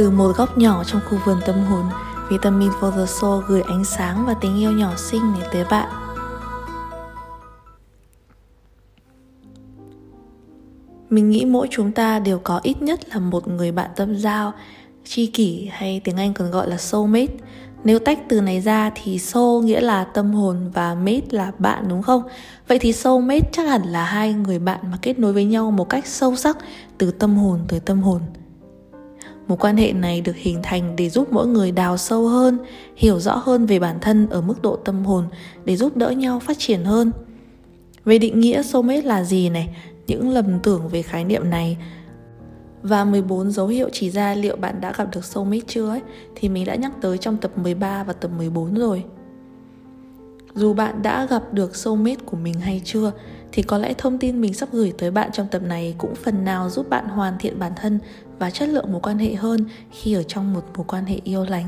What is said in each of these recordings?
Từ một góc nhỏ trong khu vườn tâm hồn, Vitamin for the Soul gửi ánh sáng và tình yêu nhỏ xinh đến tới bạn. Mình nghĩ mỗi chúng ta đều có ít nhất là một người bạn tâm giao, tri kỷ hay tiếng Anh còn gọi là soulmate. Nếu tách từ này ra thì soul nghĩa là tâm hồn và mate là bạn đúng không? Vậy thì soulmate chắc hẳn là hai người bạn mà kết nối với nhau một cách sâu sắc từ tâm hồn tới tâm hồn. Mối quan hệ này được hình thành để giúp mỗi người đào sâu hơn, hiểu rõ hơn về bản thân ở mức độ tâm hồn để giúp đỡ nhau phát triển hơn. Về định nghĩa soulmate là gì này, những lầm tưởng về khái niệm này và 14 dấu hiệu chỉ ra liệu bạn đã gặp được soulmate chưa ấy thì mình đã nhắc tới trong tập 13 và tập 14 rồi. Dù bạn đã gặp được soulmate của mình hay chưa thì có lẽ thông tin mình sắp gửi tới bạn trong tập này cũng phần nào giúp bạn hoàn thiện bản thân và chất lượng mối quan hệ hơn khi ở trong một mối quan hệ yêu lành.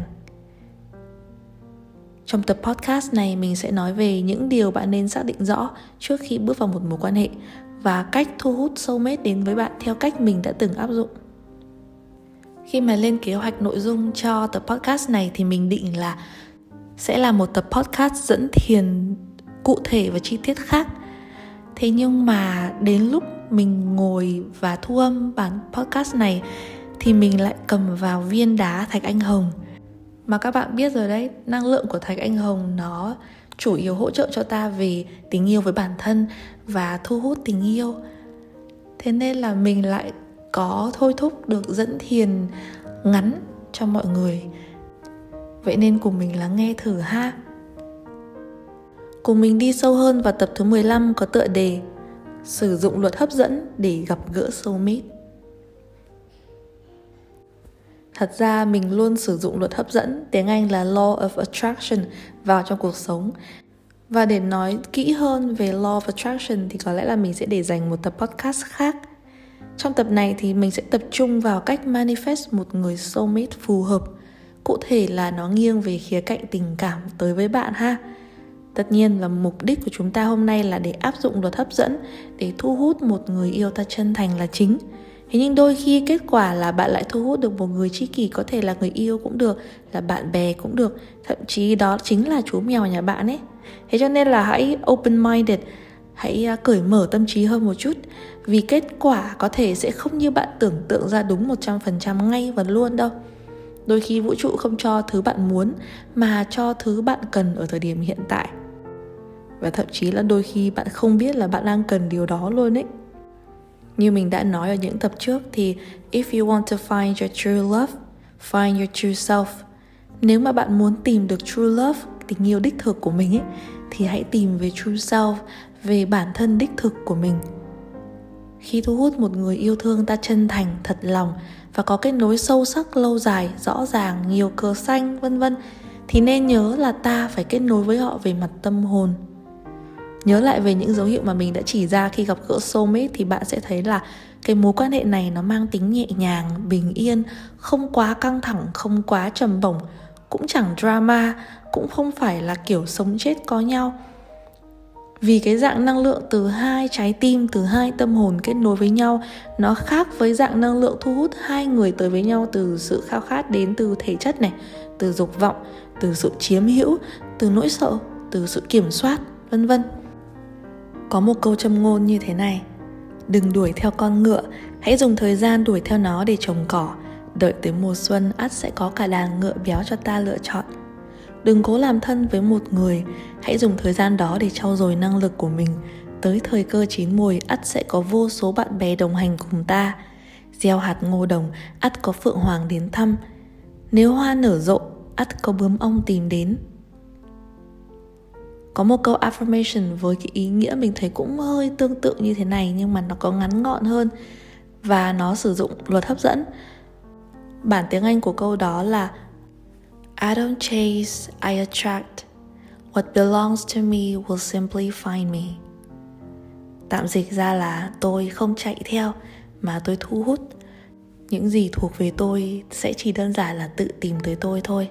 Trong tập podcast này, mình sẽ nói về những điều bạn nên xác định rõ trước khi bước vào một mối quan hệ và cách thu hút soulmate đến với bạn theo cách mình đã từng áp dụng. Khi mà lên kế hoạch nội dung cho tập podcast này thì mình định là sẽ là một tập podcast dẫn thiền cụ thể và chi tiết khác. Thế nhưng mà đến lúc mình ngồi và thu âm bản podcast này, thì mình lại cầm vào viên đá thạch anh hồng. Mà các bạn biết rồi đấy, năng lượng của thạch anh hồng nó chủ yếu hỗ trợ cho ta về tình yêu với bản thân và thu hút tình yêu. Thế nên là mình lại có thôi thúc được dẫn thiền ngắn cho mọi người. Vậy nên cùng mình lắng nghe thử ha cùng mình đi sâu hơn vào tập thứ 15 có tựa đề Sử dụng luật hấp dẫn để gặp gỡ soulmate Thật ra mình luôn sử dụng luật hấp dẫn, tiếng Anh là Law of Attraction vào trong cuộc sống. Và để nói kỹ hơn về Law of Attraction thì có lẽ là mình sẽ để dành một tập podcast khác. Trong tập này thì mình sẽ tập trung vào cách manifest một người soulmate phù hợp. Cụ thể là nó nghiêng về khía cạnh tình cảm tới với bạn ha. Tất nhiên là mục đích của chúng ta hôm nay là để áp dụng luật hấp dẫn, để thu hút một người yêu ta chân thành là chính. Thế nhưng đôi khi kết quả là bạn lại thu hút được một người tri kỷ có thể là người yêu cũng được, là bạn bè cũng được, thậm chí đó chính là chú mèo nhà bạn ấy. Thế cho nên là hãy open minded hãy à, cởi mở tâm trí hơn một chút, vì kết quả có thể sẽ không như bạn tưởng tượng ra đúng 100% ngay và luôn đâu. Đôi khi vũ trụ không cho thứ bạn muốn mà cho thứ bạn cần ở thời điểm hiện tại và thậm chí là đôi khi bạn không biết là bạn đang cần điều đó luôn ấy như mình đã nói ở những tập trước thì if you want to find your true love, find your true self. Nếu mà bạn muốn tìm được true love, tình yêu đích thực của mình ấy, thì hãy tìm về true self, về bản thân đích thực của mình. Khi thu hút một người yêu thương ta chân thành, thật lòng và có kết nối sâu sắc lâu dài, rõ ràng, nhiều cờ xanh, vân vân thì nên nhớ là ta phải kết nối với họ về mặt tâm hồn nhớ lại về những dấu hiệu mà mình đã chỉ ra khi gặp gỡ soulmate thì bạn sẽ thấy là cái mối quan hệ này nó mang tính nhẹ nhàng, bình yên, không quá căng thẳng, không quá trầm bổng, cũng chẳng drama, cũng không phải là kiểu sống chết có nhau. Vì cái dạng năng lượng từ hai trái tim, từ hai tâm hồn kết nối với nhau, nó khác với dạng năng lượng thu hút hai người tới với nhau từ sự khao khát đến từ thể chất này, từ dục vọng, từ sự chiếm hữu, từ nỗi sợ, từ sự kiểm soát, vân vân có một câu châm ngôn như thế này. Đừng đuổi theo con ngựa, hãy dùng thời gian đuổi theo nó để trồng cỏ. Đợi tới mùa xuân, ắt sẽ có cả đàn ngựa béo cho ta lựa chọn. Đừng cố làm thân với một người, hãy dùng thời gian đó để trau dồi năng lực của mình. Tới thời cơ chín mùi ắt sẽ có vô số bạn bè đồng hành cùng ta. Gieo hạt ngô đồng, ắt có phượng hoàng đến thăm. Nếu hoa nở rộ, ắt có bướm ong tìm đến có một câu affirmation với cái ý nghĩa mình thấy cũng hơi tương tự như thế này nhưng mà nó có ngắn gọn hơn và nó sử dụng luật hấp dẫn bản tiếng anh của câu đó là I don't chase, I attract. What belongs to me will simply find me. Tạm dịch ra là tôi không chạy theo mà tôi thu hút. Những gì thuộc về tôi sẽ chỉ đơn giản là tự tìm tới tôi thôi.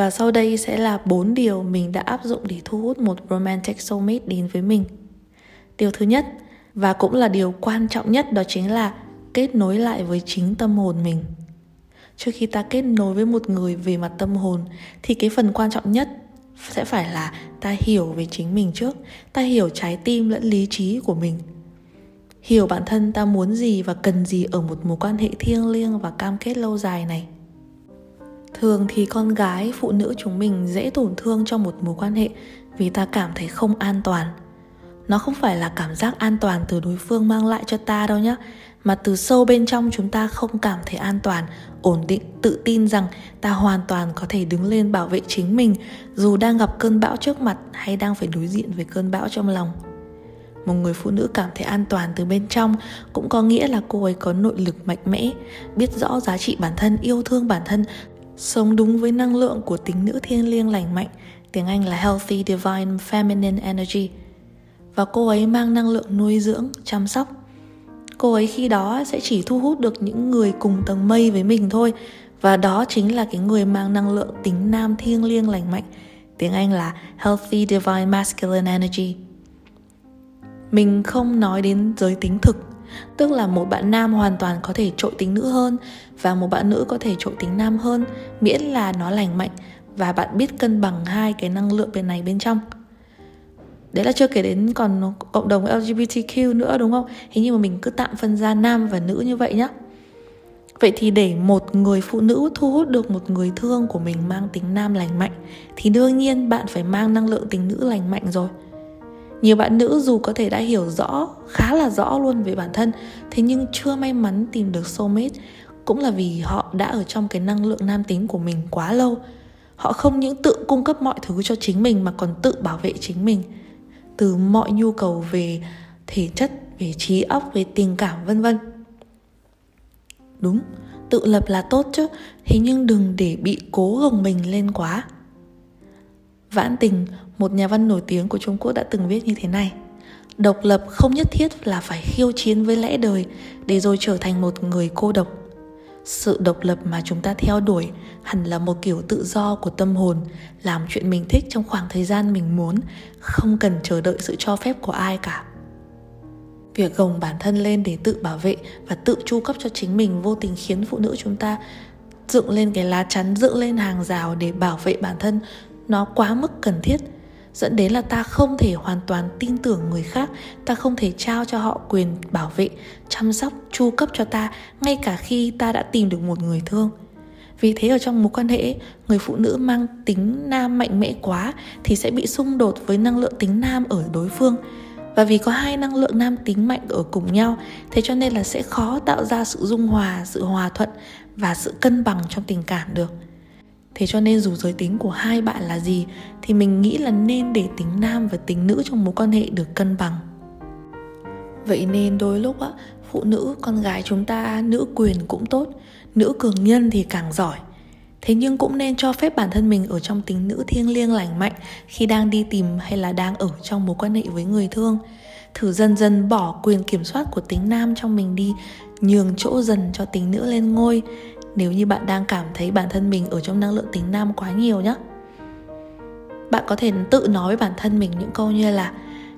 Và sau đây sẽ là bốn điều mình đã áp dụng để thu hút một romantic soulmate đến với mình. Điều thứ nhất, và cũng là điều quan trọng nhất đó chính là kết nối lại với chính tâm hồn mình. Trước khi ta kết nối với một người về mặt tâm hồn thì cái phần quan trọng nhất sẽ phải là ta hiểu về chính mình trước ta hiểu trái tim lẫn lý trí của mình. Hiểu bản thân ta muốn gì và cần gì ở một mối quan hệ thiêng liêng và cam kết lâu dài này thường thì con gái phụ nữ chúng mình dễ tổn thương trong một mối quan hệ vì ta cảm thấy không an toàn. Nó không phải là cảm giác an toàn từ đối phương mang lại cho ta đâu nhé mà từ sâu bên trong chúng ta không cảm thấy an toàn, ổn định, tự tin rằng ta hoàn toàn có thể đứng lên bảo vệ chính mình dù đang gặp cơn bão trước mặt hay đang phải đối diện với cơn bão trong lòng. Một người phụ nữ cảm thấy an toàn từ bên trong cũng có nghĩa là cô ấy có nội lực mạnh mẽ, biết rõ giá trị bản thân, yêu thương bản thân sống đúng với năng lượng của tính nữ thiêng liêng lành mạnh, tiếng anh là healthy divine feminine energy. Và cô ấy mang năng lượng nuôi dưỡng, chăm sóc. Cô ấy khi đó sẽ chỉ thu hút được những người cùng tầng mây với mình thôi, và đó chính là cái người mang năng lượng tính nam thiêng liêng lành mạnh, tiếng anh là healthy divine masculine energy. Mình không nói đến giới tính thực tức là một bạn nam hoàn toàn có thể trội tính nữ hơn và một bạn nữ có thể trội tính nam hơn, miễn là nó lành mạnh và bạn biết cân bằng hai cái năng lượng bên này bên trong. Đấy là chưa kể đến còn cộng đồng LGBTQ nữa, đúng không? Hình như mà mình cứ tạm phân ra nam và nữ như vậy nhá. Vậy thì để một người phụ nữ thu hút được một người thương của mình mang tính nam lành mạnh, thì đương nhiên bạn phải mang năng lượng tính nữ lành mạnh rồi nhiều bạn nữ dù có thể đã hiểu rõ, khá là rõ luôn về bản thân, thế nhưng chưa may mắn tìm được soulmate, cũng là vì họ đã ở trong cái năng lượng nam tính của mình quá lâu. Họ không những tự cung cấp mọi thứ cho chính mình mà còn tự bảo vệ chính mình. Từ mọi nhu cầu về thể chất, về trí óc, về tình cảm, vân vân. Đúng, tự lập là tốt chứ, thế nhưng đừng để bị cố gồng mình lên quá. Vãn tình một nhà văn nổi tiếng của trung quốc đã từng viết như thế này. Độc lập không nhất thiết là phải khiêu chiến với lẽ đời để rồi trở thành một người cô độc. Sự độc lập mà chúng ta theo đuổi hẳn là một kiểu tự do của tâm hồn, làm chuyện mình thích trong khoảng thời gian mình muốn, không cần chờ đợi sự cho phép của ai cả. Việc gồng bản thân lên để tự bảo vệ và tự chu cấp cho chính mình vô tình khiến phụ nữ chúng ta dựng lên cái lá chắn, dựng lên hàng rào để bảo vệ bản thân, nó quá mức cần thiết dẫn đến là ta không thể hoàn toàn tin tưởng người khác, ta không thể trao cho họ quyền bảo vệ, chăm sóc, chu cấp cho ta, ngay cả khi ta đã tìm được một người thương. Vì thế ở trong mối quan hệ, người phụ nữ mang tính nam mạnh mẽ quá thì sẽ bị xung đột với năng lượng tính nam ở đối phương. Và vì có hai năng lượng nam tính mạnh ở cùng nhau, thế cho nên là sẽ khó tạo ra sự dung hòa, sự hòa thuận và sự cân bằng trong tình cảm được thế cho nên dù giới tính của hai bạn là gì, thì mình nghĩ là nên để tính nam và tính nữ trong mối quan hệ được cân bằng. Vậy nên đôi lúc á, phụ nữ, con gái chúng ta, nữ quyền cũng tốt, nữ cường nhân thì càng giỏi. Thế nhưng cũng nên cho phép bản thân mình ở trong tính nữ thiêng liêng lành mạnh khi đang đi tìm hay là đang ở trong mối quan hệ với người thương. Thử dần dần bỏ quyền kiểm soát của tính nam trong mình đi, nhường chỗ dần cho tính nữ lên ngôi nếu như bạn đang cảm thấy bản thân mình ở trong năng lượng tính nam quá nhiều nhé bạn có thể tự nói với bản thân mình những câu như là,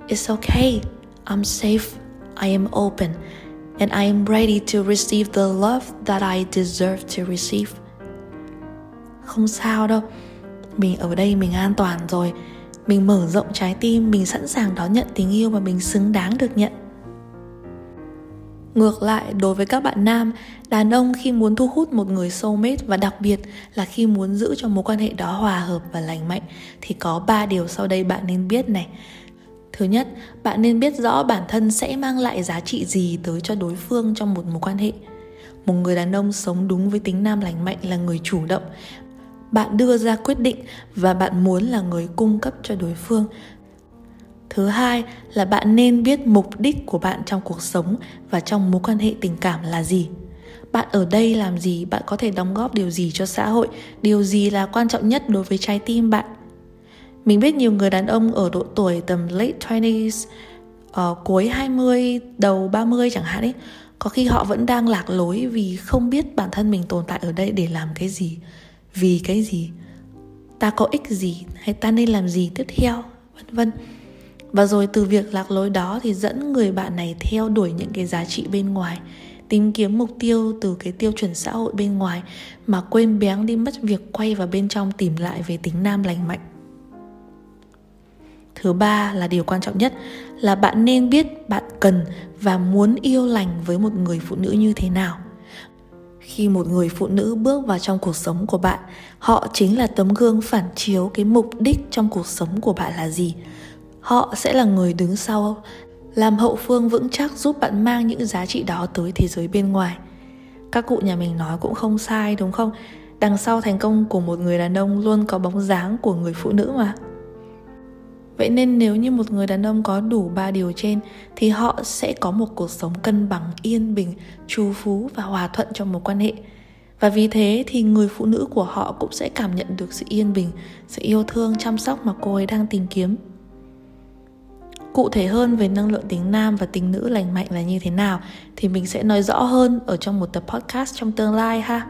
it's okay, i'm safe, i am open, and i am ready to receive the love that i deserve to receive. Không sao đâu, mình ở đây mình an toàn rồi. Mình mở rộng trái tim, mình sẵn sàng đón nhận tình yêu mà mình xứng đáng được nhận. Ngược lại, đối với các bạn nam, đàn ông khi muốn thu hút một người soulmate và đặc biệt là khi muốn giữ cho mối quan hệ đó hòa hợp và lành mạnh thì có ba điều sau đây bạn nên biết này. Thứ nhất, bạn nên biết rõ bản thân sẽ mang lại giá trị gì tới cho đối phương trong một mối quan hệ. Một người đàn ông sống đúng với tính nam lành mạnh là người chủ động. Bạn đưa ra quyết định và bạn muốn là người cung cấp cho đối phương thứ hai là bạn nên biết mục đích của bạn trong cuộc sống và trong mối quan hệ tình cảm là gì. Bạn ở đây làm gì? Bạn có thể đóng góp điều gì cho xã hội? Điều gì là quan trọng nhất đối với trái tim bạn? Mình biết nhiều người đàn ông ở độ tuổi tầm late 20s uh, ờ, cuối 20 đầu 30 chẳng hạn ấy có khi họ vẫn đang lạc lối vì không biết bản thân mình tồn tại ở đây để làm cái gì. Vì cái gì? Ta có ích gì? Hay ta nên làm gì tiếp theo? Vân vân và rồi từ việc lạc lối đó thì dẫn người bạn này theo đuổi những cái giá trị bên ngoài, tìm kiếm mục tiêu từ cái tiêu chuẩn xã hội bên ngoài mà quên béng đi mất việc quay vào bên trong tìm lại về tính nam lành mạnh. Thứ ba là điều quan trọng nhất là bạn nên biết bạn cần và muốn yêu lành với một người phụ nữ như thế nào. Khi một người phụ nữ bước vào trong cuộc sống của bạn, họ chính là tấm gương phản chiếu cái mục đích trong cuộc sống của bạn là gì họ sẽ là người đứng sau, làm hậu phương vững chắc giúp bạn mang những giá trị đó tới thế giới bên ngoài. Các cụ nhà mình nói cũng không sai, đúng không? Đằng sau thành công của một người đàn ông luôn có bóng dáng của người phụ nữ mà. Vậy nên nếu như một người đàn ông có đủ ba điều trên, thì họ sẽ có một cuộc sống cân bằng, yên bình, trù phú và hòa thuận trong một quan hệ. Và vì thế thì người phụ nữ của họ cũng sẽ cảm nhận được sự yên bình, sự yêu thương, chăm sóc mà cô ấy đang tìm kiếm cụ thể hơn về năng lượng tính nam và tính nữ lành mạnh là như thế nào thì mình sẽ nói rõ hơn ở trong một tập podcast trong tương lai ha.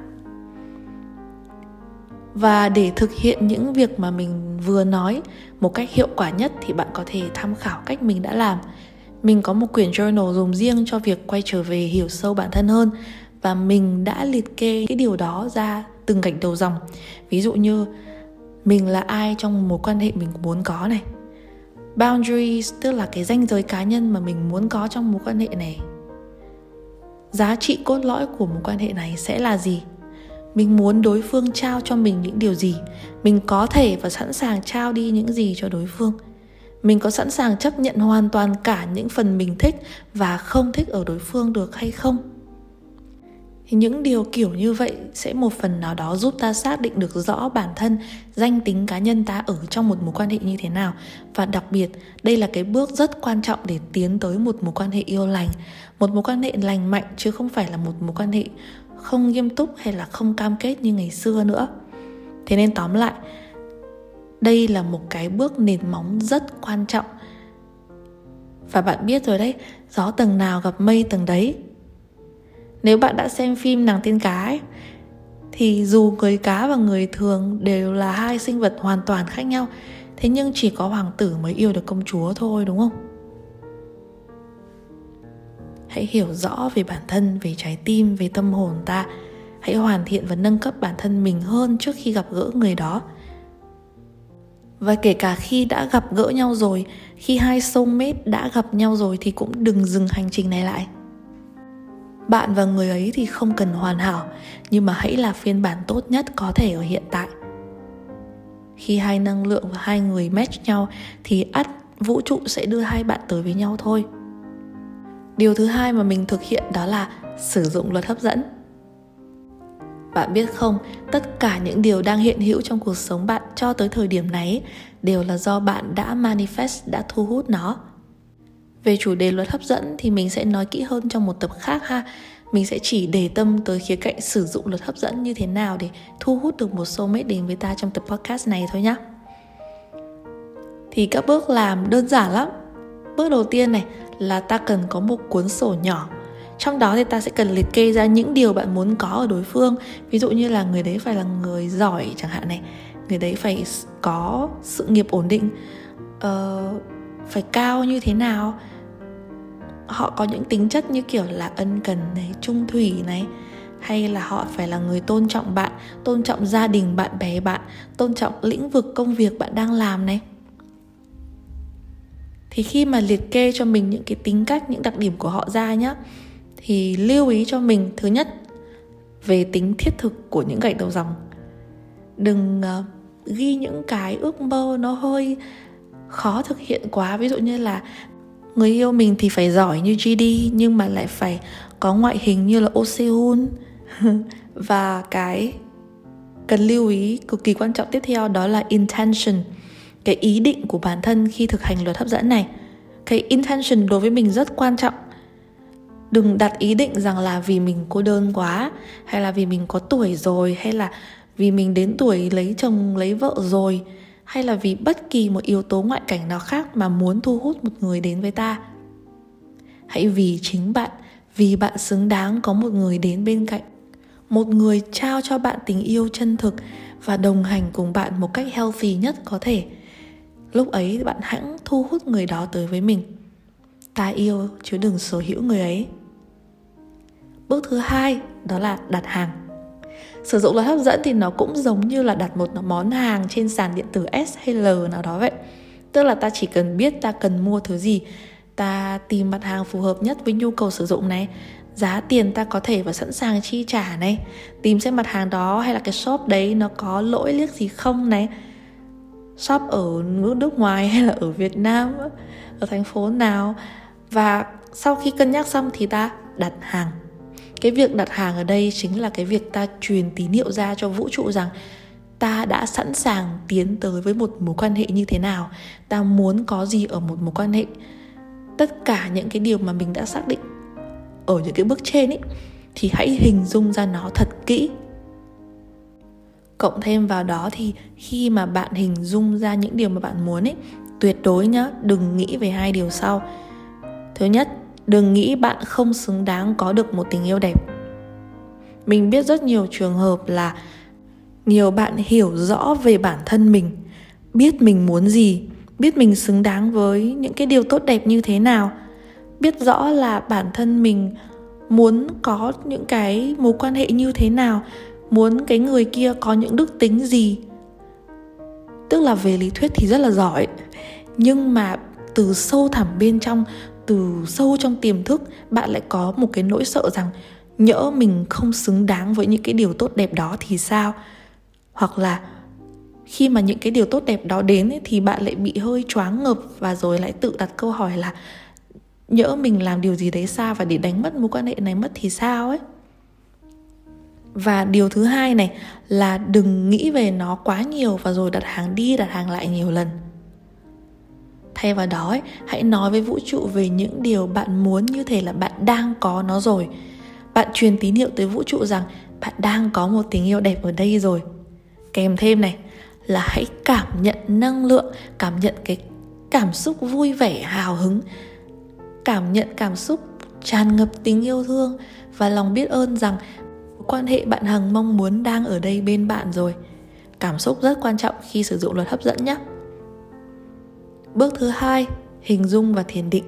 Và để thực hiện những việc mà mình vừa nói một cách hiệu quả nhất thì bạn có thể tham khảo cách mình đã làm. Mình có một quyển journal dùng riêng cho việc quay trở về hiểu sâu bản thân hơn và mình đã liệt kê cái điều đó ra từng gạch đầu dòng. Ví dụ như, mình là ai trong mối quan hệ mình muốn có này? Boundaries, tức là cái ranh giới cá nhân mà mình muốn có trong mối quan hệ này. Giá trị cốt lõi của mối quan hệ này sẽ là gì? Mình muốn đối phương trao cho mình những điều gì? Mình có thể và sẵn sàng trao đi những gì cho đối phương? Mình có sẵn sàng chấp nhận hoàn toàn cả những phần mình thích và không thích ở đối phương được hay không? Thì những điều kiểu như vậy sẽ một phần nào đó giúp ta xác định được rõ bản thân, danh tính cá nhân ta ở trong một mối quan hệ như thế nào. Và đặc biệt, đây là cái bước rất quan trọng để tiến tới một mối quan hệ yêu lành. Một mối quan hệ lành mạnh chứ không phải là một mối quan hệ không nghiêm túc hay là không cam kết như ngày xưa nữa. Thế nên tóm lại, đây là một cái bước nền móng rất quan trọng. Và bạn biết rồi đấy, gió tầng nào gặp mây tầng đấy nếu bạn đã xem phim nàng tiên cá ấy, thì dù người cá và người thường đều là hai sinh vật hoàn toàn khác nhau thế nhưng chỉ có hoàng tử mới yêu được công chúa thôi đúng không? Hãy hiểu rõ về bản thân về trái tim về tâm hồn ta. Hãy hoàn thiện và nâng cấp bản thân mình hơn trước khi gặp gỡ người đó. Và kể cả khi đã gặp gỡ nhau rồi khi hai soulmate đã gặp nhau rồi thì cũng đừng dừng hành trình này lại bạn và người ấy thì không cần hoàn hảo, nhưng mà hãy là phiên bản tốt nhất có thể ở hiện tại. Khi hai năng lượng và hai người match nhau, thì ắt, vũ trụ sẽ đưa hai bạn tới với nhau thôi. Điều thứ hai mà mình thực hiện đó là sử dụng luật hấp dẫn. Bạn biết không, tất cả những điều đang hiện hữu trong cuộc sống bạn cho tới thời điểm này đều là do bạn đã manifest, đã thu hút nó về chủ đề luật hấp dẫn thì mình sẽ nói kỹ hơn trong một tập khác ha. Mình sẽ chỉ để tâm tới khía cạnh sử dụng luật hấp dẫn như thế nào để thu hút được một soulmate đến với ta trong tập podcast này thôi nhá. Thì các bước làm đơn giản lắm. Bước đầu tiên này là ta cần có một cuốn sổ nhỏ. Trong đó thì ta sẽ cần liệt kê ra những điều bạn muốn có ở đối phương. Ví dụ như là người đấy phải là người giỏi chẳng hạn này. Người đấy phải có sự nghiệp ổn định uh, phải cao như thế nào họ có những tính chất như kiểu là ân cần này trung thủy này hay là họ phải là người tôn trọng bạn tôn trọng gia đình bạn bè bạn tôn trọng lĩnh vực công việc bạn đang làm này. Thì khi mà liệt kê cho mình những cái tính cách những đặc điểm của họ ra nhá thì lưu ý cho mình thứ nhất về tính thiết thực của những gạch đầu dòng. Đừng uh, ghi những cái ước mơ nó hơi khó thực hiện quá. Ví dụ như là người yêu mình thì phải giỏi như GD nhưng mà lại phải có ngoại hình như là Oh Sehun và cái cần lưu ý cực kỳ quan trọng tiếp theo đó là intention, cái ý định của bản thân khi thực hành luật hấp dẫn này. Cái intention đối với mình rất quan trọng. Đừng đặt ý định rằng là vì mình cô đơn quá, hay là vì mình có tuổi rồi, hay là vì mình đến tuổi lấy chồng, lấy vợ rồi hay là vì bất kỳ một yếu tố ngoại cảnh nào khác mà muốn thu hút một người đến với ta? Hãy vì chính bạn, vì bạn xứng đáng có một người đến bên cạnh. Một người trao cho bạn tình yêu chân thực và đồng hành cùng bạn một cách healthy nhất có thể. Lúc ấy bạn hãng thu hút người đó tới với mình. Ta yêu chứ đừng sở hữu người ấy. Bước thứ hai, đó là đặt hàng sử dụng lời hấp dẫn thì nó cũng giống như là đặt một món hàng trên sàn điện tử S hay L nào đó vậy. Tức là ta chỉ cần biết ta cần mua thứ gì, ta tìm mặt hàng phù hợp nhất với nhu cầu sử dụng này, giá tiền ta có thể và sẵn sàng chi trả này, tìm xem mặt hàng đó hay là cái shop đấy nó có lỗi liếc gì không này. Shop ở nước nước ngoài hay là ở Việt Nam, ở thành phố nào? Và sau khi cân nhắc xong thì ta đặt hàng cái việc đặt hàng ở đây chính là cái việc ta truyền tín hiệu ra cho vũ trụ rằng ta đã sẵn sàng tiến tới với một mối quan hệ như thế nào, ta muốn có gì ở một mối quan hệ. Tất cả những cái điều mà mình đã xác định ở những cái bước trên ấy thì hãy hình dung ra nó thật kỹ. Cộng thêm vào đó thì khi mà bạn hình dung ra những điều mà bạn muốn ấy tuyệt đối nhá, đừng nghĩ về hai điều sau. Thứ nhất đừng nghĩ bạn không xứng đáng có được một tình yêu đẹp. Mình biết rất nhiều trường hợp là nhiều bạn hiểu rõ về bản thân mình, biết mình muốn gì, biết mình xứng đáng với những cái điều tốt đẹp như thế nào, biết rõ là bản thân mình muốn có những cái mối quan hệ như thế nào, muốn cái người kia có những đức tính gì. Tức là về lý thuyết thì rất là giỏi, nhưng mà từ sâu thẳm bên trong từ sâu trong tiềm thức bạn lại có một cái nỗi sợ rằng nhỡ mình không xứng đáng với những cái điều tốt đẹp đó thì sao? Hoặc là khi mà những cái điều tốt đẹp đó đến ấy, thì bạn lại bị hơi choáng ngợp và rồi lại tự đặt câu hỏi là nhỡ mình làm điều gì đấy sao và để đánh mất mối quan hệ này mất thì sao ấy? Và điều thứ hai này là đừng nghĩ về nó quá nhiều và rồi đặt hàng đi đặt hàng lại nhiều lần thay vào đó ấy, hãy nói với vũ trụ về những điều bạn muốn như thể là bạn đang có nó rồi. Bạn truyền tín hiệu tới vũ trụ rằng bạn đang có một tình yêu đẹp ở đây rồi. Kèm thêm này là hãy cảm nhận năng lượng cảm nhận cái cảm xúc vui vẻ hào hứng. Cảm nhận cảm xúc tràn ngập tình yêu thương và lòng biết ơn rằng quan hệ bạn hằng mong muốn đang ở đây bên bạn rồi. Cảm xúc rất quan trọng khi sử dụng luật hấp dẫn nhé bước thứ hai, hình dung và thiền định.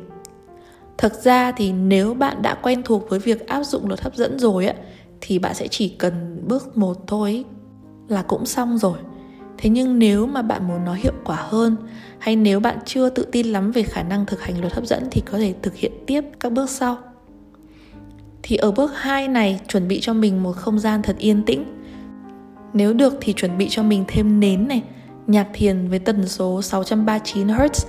Thực ra thì nếu bạn đã quen thuộc với việc áp dụng luật hấp dẫn rồi á, thì bạn sẽ chỉ cần bước một thôi, là cũng xong rồi. Thế nhưng nếu mà bạn muốn nó hiệu quả hơn, hay nếu bạn chưa tự tin lắm về khả năng thực hành luật hấp dẫn thì có thể thực hiện tiếp các bước sau. Thì ở bước 2 này, chuẩn bị cho mình một không gian thật yên tĩnh. Nếu được thì chuẩn bị cho mình thêm nến này nhạc thiền với tần số 639 Hz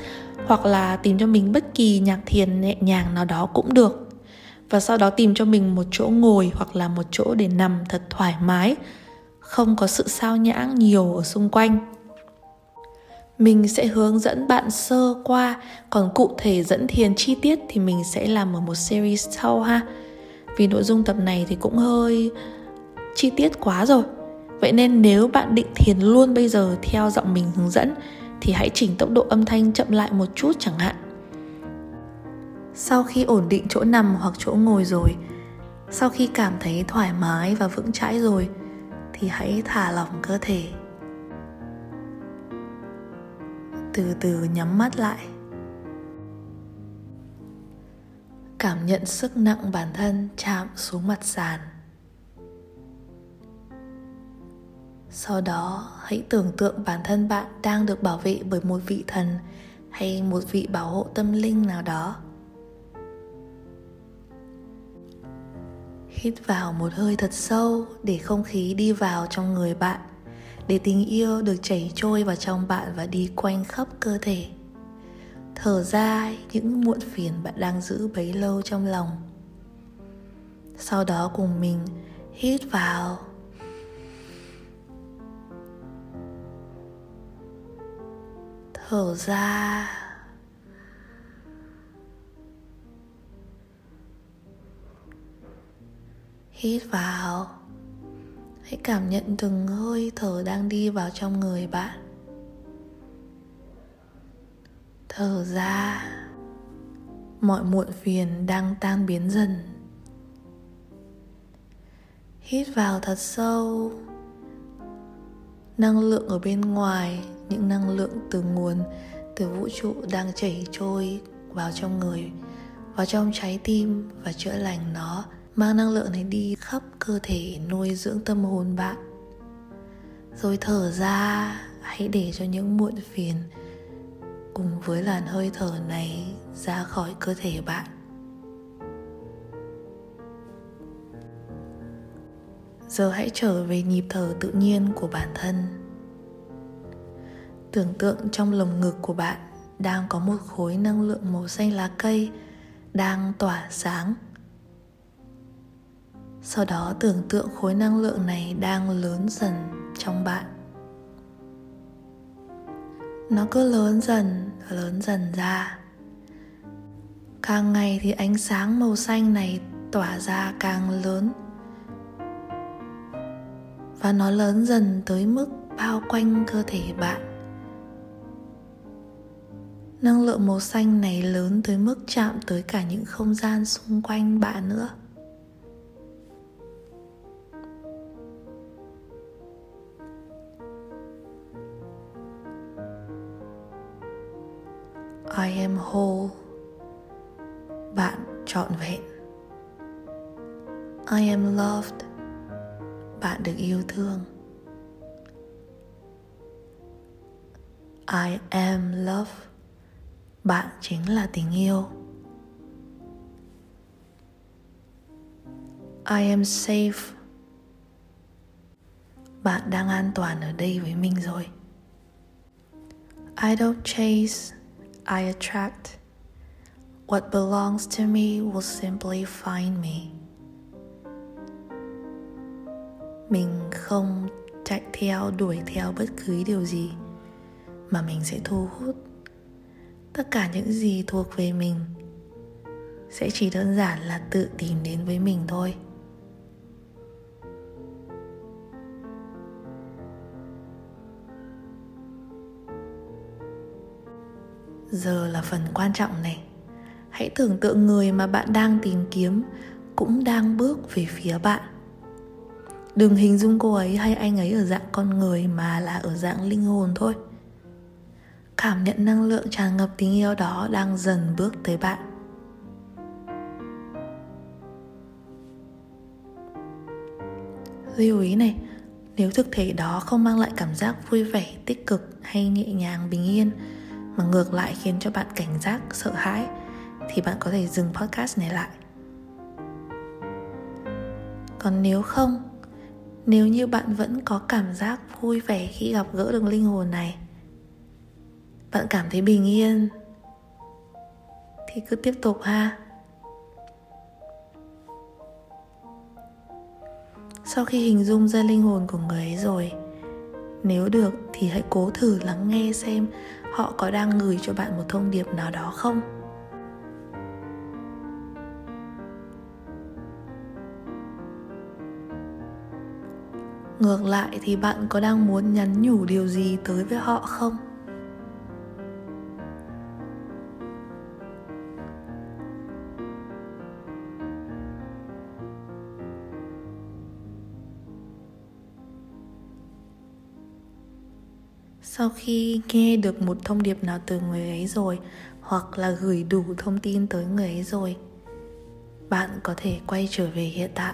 hoặc là tìm cho mình bất kỳ nhạc thiền nhẹ nhàng nào đó cũng được. Và sau đó tìm cho mình một chỗ ngồi hoặc là một chỗ để nằm thật thoải mái, không có sự sao nhãng nhiều ở xung quanh. Mình sẽ hướng dẫn bạn sơ qua, còn cụ thể dẫn thiền chi tiết thì mình sẽ làm ở một series sau ha. Vì nội dung tập này thì cũng hơi chi tiết quá rồi Vậy nên nếu bạn định thiền luôn bây giờ theo giọng mình hướng dẫn thì hãy chỉnh tốc độ âm thanh chậm lại một chút chẳng hạn. Sau khi ổn định chỗ nằm hoặc chỗ ngồi rồi, sau khi cảm thấy thoải mái và vững chãi rồi thì hãy thả lỏng cơ thể. Từ từ nhắm mắt lại. Cảm nhận sức nặng bản thân chạm xuống mặt sàn. Sau đó, hãy tưởng tượng bản thân bạn đang được bảo vệ bởi một vị thần hay một vị bảo hộ tâm linh nào đó. Hít vào một hơi thật sâu để không khí đi vào trong người bạn, để tình yêu được chảy trôi vào trong bạn và đi quanh khắp cơ thể. Thở ra những muộn phiền bạn đang giữ bấy lâu trong lòng. Sau đó cùng mình hít vào. Thở ra. Hít vào. Hãy cảm nhận từng hơi thở đang đi vào trong người bạn. Thở ra. Mọi muộn phiền đang tan biến dần. Hít vào thật sâu. Năng lượng ở bên ngoài những năng lượng từ nguồn, từ vũ trụ đang chảy trôi vào trong người, vào trong trái tim và chữa lành nó, mang năng lượng này đi khắp cơ thể, nuôi dưỡng tâm hồn bạn. Rồi thở ra, hãy để cho những muộn phiền cùng với làn hơi thở này ra khỏi cơ thể bạn. Giờ hãy trở về nhịp thở tự nhiên của bản thân tưởng tượng trong lồng ngực của bạn đang có một khối năng lượng màu xanh lá cây đang tỏa sáng. Sau đó tưởng tượng khối năng lượng này đang lớn dần trong bạn. Nó cứ lớn dần lớn dần ra. Càng ngày thì ánh sáng màu xanh này tỏa ra càng lớn. Và nó lớn dần tới mức bao quanh cơ thể bạn năng lượng màu xanh này lớn tới mức chạm tới cả những không gian xung quanh bạn nữa. I am whole. Bạn trọn vẹn. I am loved. Bạn được yêu thương. I am love bạn chính là tình yêu. I am safe. Bạn đang an toàn ở đây với mình rồi. I don't chase, I attract. What belongs to me will simply find me. Mình không chạy theo, đuổi theo bất cứ điều gì mà mình sẽ thu hút tất cả những gì thuộc về mình sẽ chỉ đơn giản là tự tìm đến với mình thôi. Giờ là phần quan trọng này. Hãy tưởng tượng người mà bạn đang tìm kiếm cũng đang bước về phía bạn. Đừng hình dung cô ấy hay anh ấy ở dạng con người mà là ở dạng linh hồn thôi cảm nhận năng lượng tràn ngập tình yêu đó đang dần bước tới bạn. Lưu ý này, nếu thực thể đó không mang lại cảm giác vui vẻ, tích cực hay nhẹ nhàng, bình yên, mà ngược lại khiến cho bạn cảnh giác, sợ hãi, thì bạn có thể dừng podcast này lại. Còn nếu không, nếu như bạn vẫn có cảm giác vui vẻ khi gặp gỡ được linh hồn này bạn cảm thấy bình yên. Thì cứ tiếp tục ha. Sau khi hình dung ra linh hồn của người ấy rồi, nếu được thì hãy cố thử lắng nghe xem họ có đang gửi cho bạn một thông điệp nào đó không. Ngược lại thì bạn có đang muốn nhắn nhủ điều gì tới với họ không? Sau khi nghe được một thông điệp nào từ người ấy rồi, hoặc là gửi đủ thông tin tới người ấy rồi, bạn có thể quay trở về hiện tại.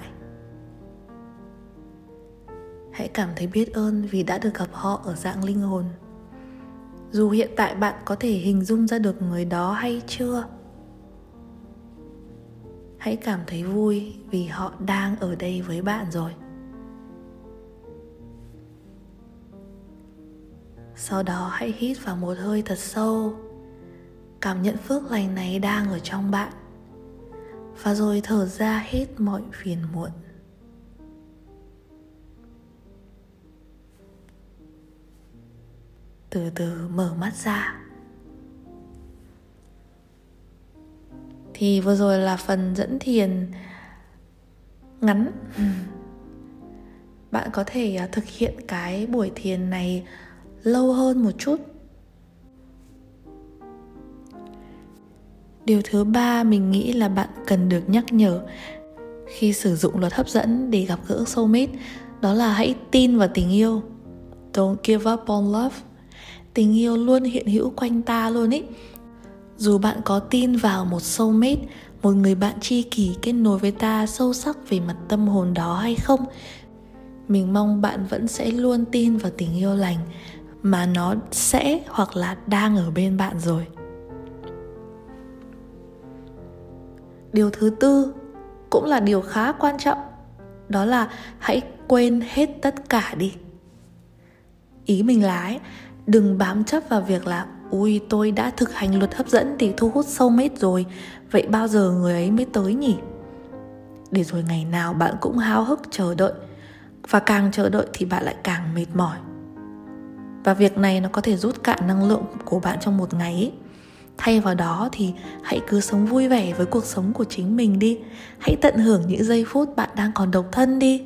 Hãy cảm thấy biết ơn vì đã được gặp họ ở dạng linh hồn. Dù hiện tại bạn có thể hình dung ra được người đó hay chưa, hãy cảm thấy vui vì họ đang ở đây với bạn rồi. Sau đó hãy hít vào một hơi thật sâu. Cảm nhận phước lành này đang ở trong bạn. Và rồi thở ra hết mọi phiền muộn. Từ từ mở mắt ra. Thì vừa rồi là phần dẫn thiền ngắn. Bạn có thể à, thực hiện cái buổi thiền này lâu hơn một chút. Điều thứ ba mình nghĩ là bạn cần được nhắc nhở khi sử dụng luật hấp dẫn để gặp gỡ soulmate đó là hãy tin vào tình yêu. Don't give up on love. Tình yêu luôn hiện hữu quanh ta luôn ý. Dù bạn có tin vào một soulmate một người bạn tri kỷ kết nối với ta sâu sắc về mặt tâm hồn đó hay không, mình mong bạn vẫn sẽ luôn tin vào tình yêu lành mà nó sẽ hoặc là đang ở bên bạn rồi. Điều thứ tư cũng là điều khá quan trọng đó là hãy quên hết tất cả đi. Ý mình là ấy, đừng bám chấp vào việc là ui tôi đã thực hành luật hấp dẫn thì thu hút sâu mết rồi vậy bao giờ người ấy mới tới nhỉ? Để rồi ngày nào bạn cũng háo hức chờ đợi và càng chờ đợi thì bạn lại càng mệt mỏi và việc này nó có thể rút cạn năng lượng của bạn trong một ngày ấy. thay vào đó thì hãy cứ sống vui vẻ với cuộc sống của chính mình đi. Hãy tận hưởng những giây phút bạn đang còn độc thân đi.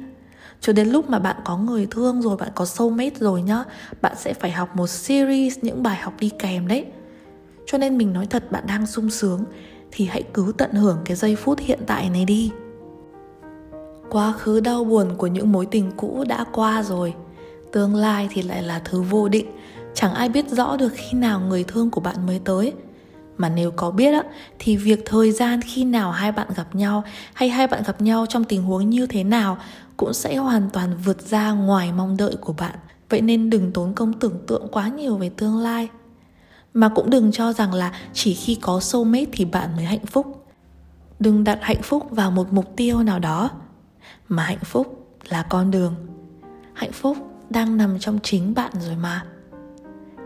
Cho đến lúc mà bạn có người thương rồi, bạn có soulmate rồi nhá, bạn sẽ phải học một series, những bài học đi kèm đấy. Cho nên mình nói thật, bạn đang sung sướng thì hãy cứ tận hưởng cái giây phút hiện tại này đi. Quá khứ đau buồn của những mối tình cũ đã qua rồi tương lai thì lại là thứ vô định. Chẳng ai biết rõ được khi nào người thương của bạn mới tới. Mà nếu có biết á, thì việc thời gian khi nào hai bạn gặp nhau hay hai bạn gặp nhau trong tình huống như thế nào cũng sẽ hoàn toàn vượt ra ngoài mong đợi của bạn. Vậy nên đừng tốn công tưởng tượng quá nhiều về tương lai. Mà cũng đừng cho rằng là chỉ khi có soulmate thì bạn mới hạnh phúc. Đừng đặt hạnh phúc vào một mục tiêu nào đó, mà hạnh phúc là con đường. Hạnh phúc đang nằm trong chính bạn rồi mà.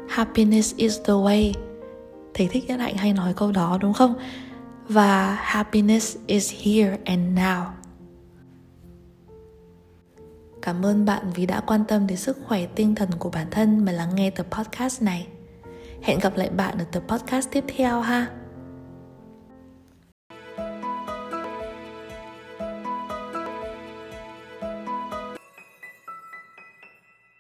Happiness is the way. Thầy thích nhất hạnh hay nói câu đó, đúng không? Và happiness is here and now. Cảm ơn bạn vì đã quan tâm đến sức khỏe tinh thần của bản thân mà lắng nghe tập podcast này. Hẹn gặp lại bạn ở tập podcast tiếp theo ha.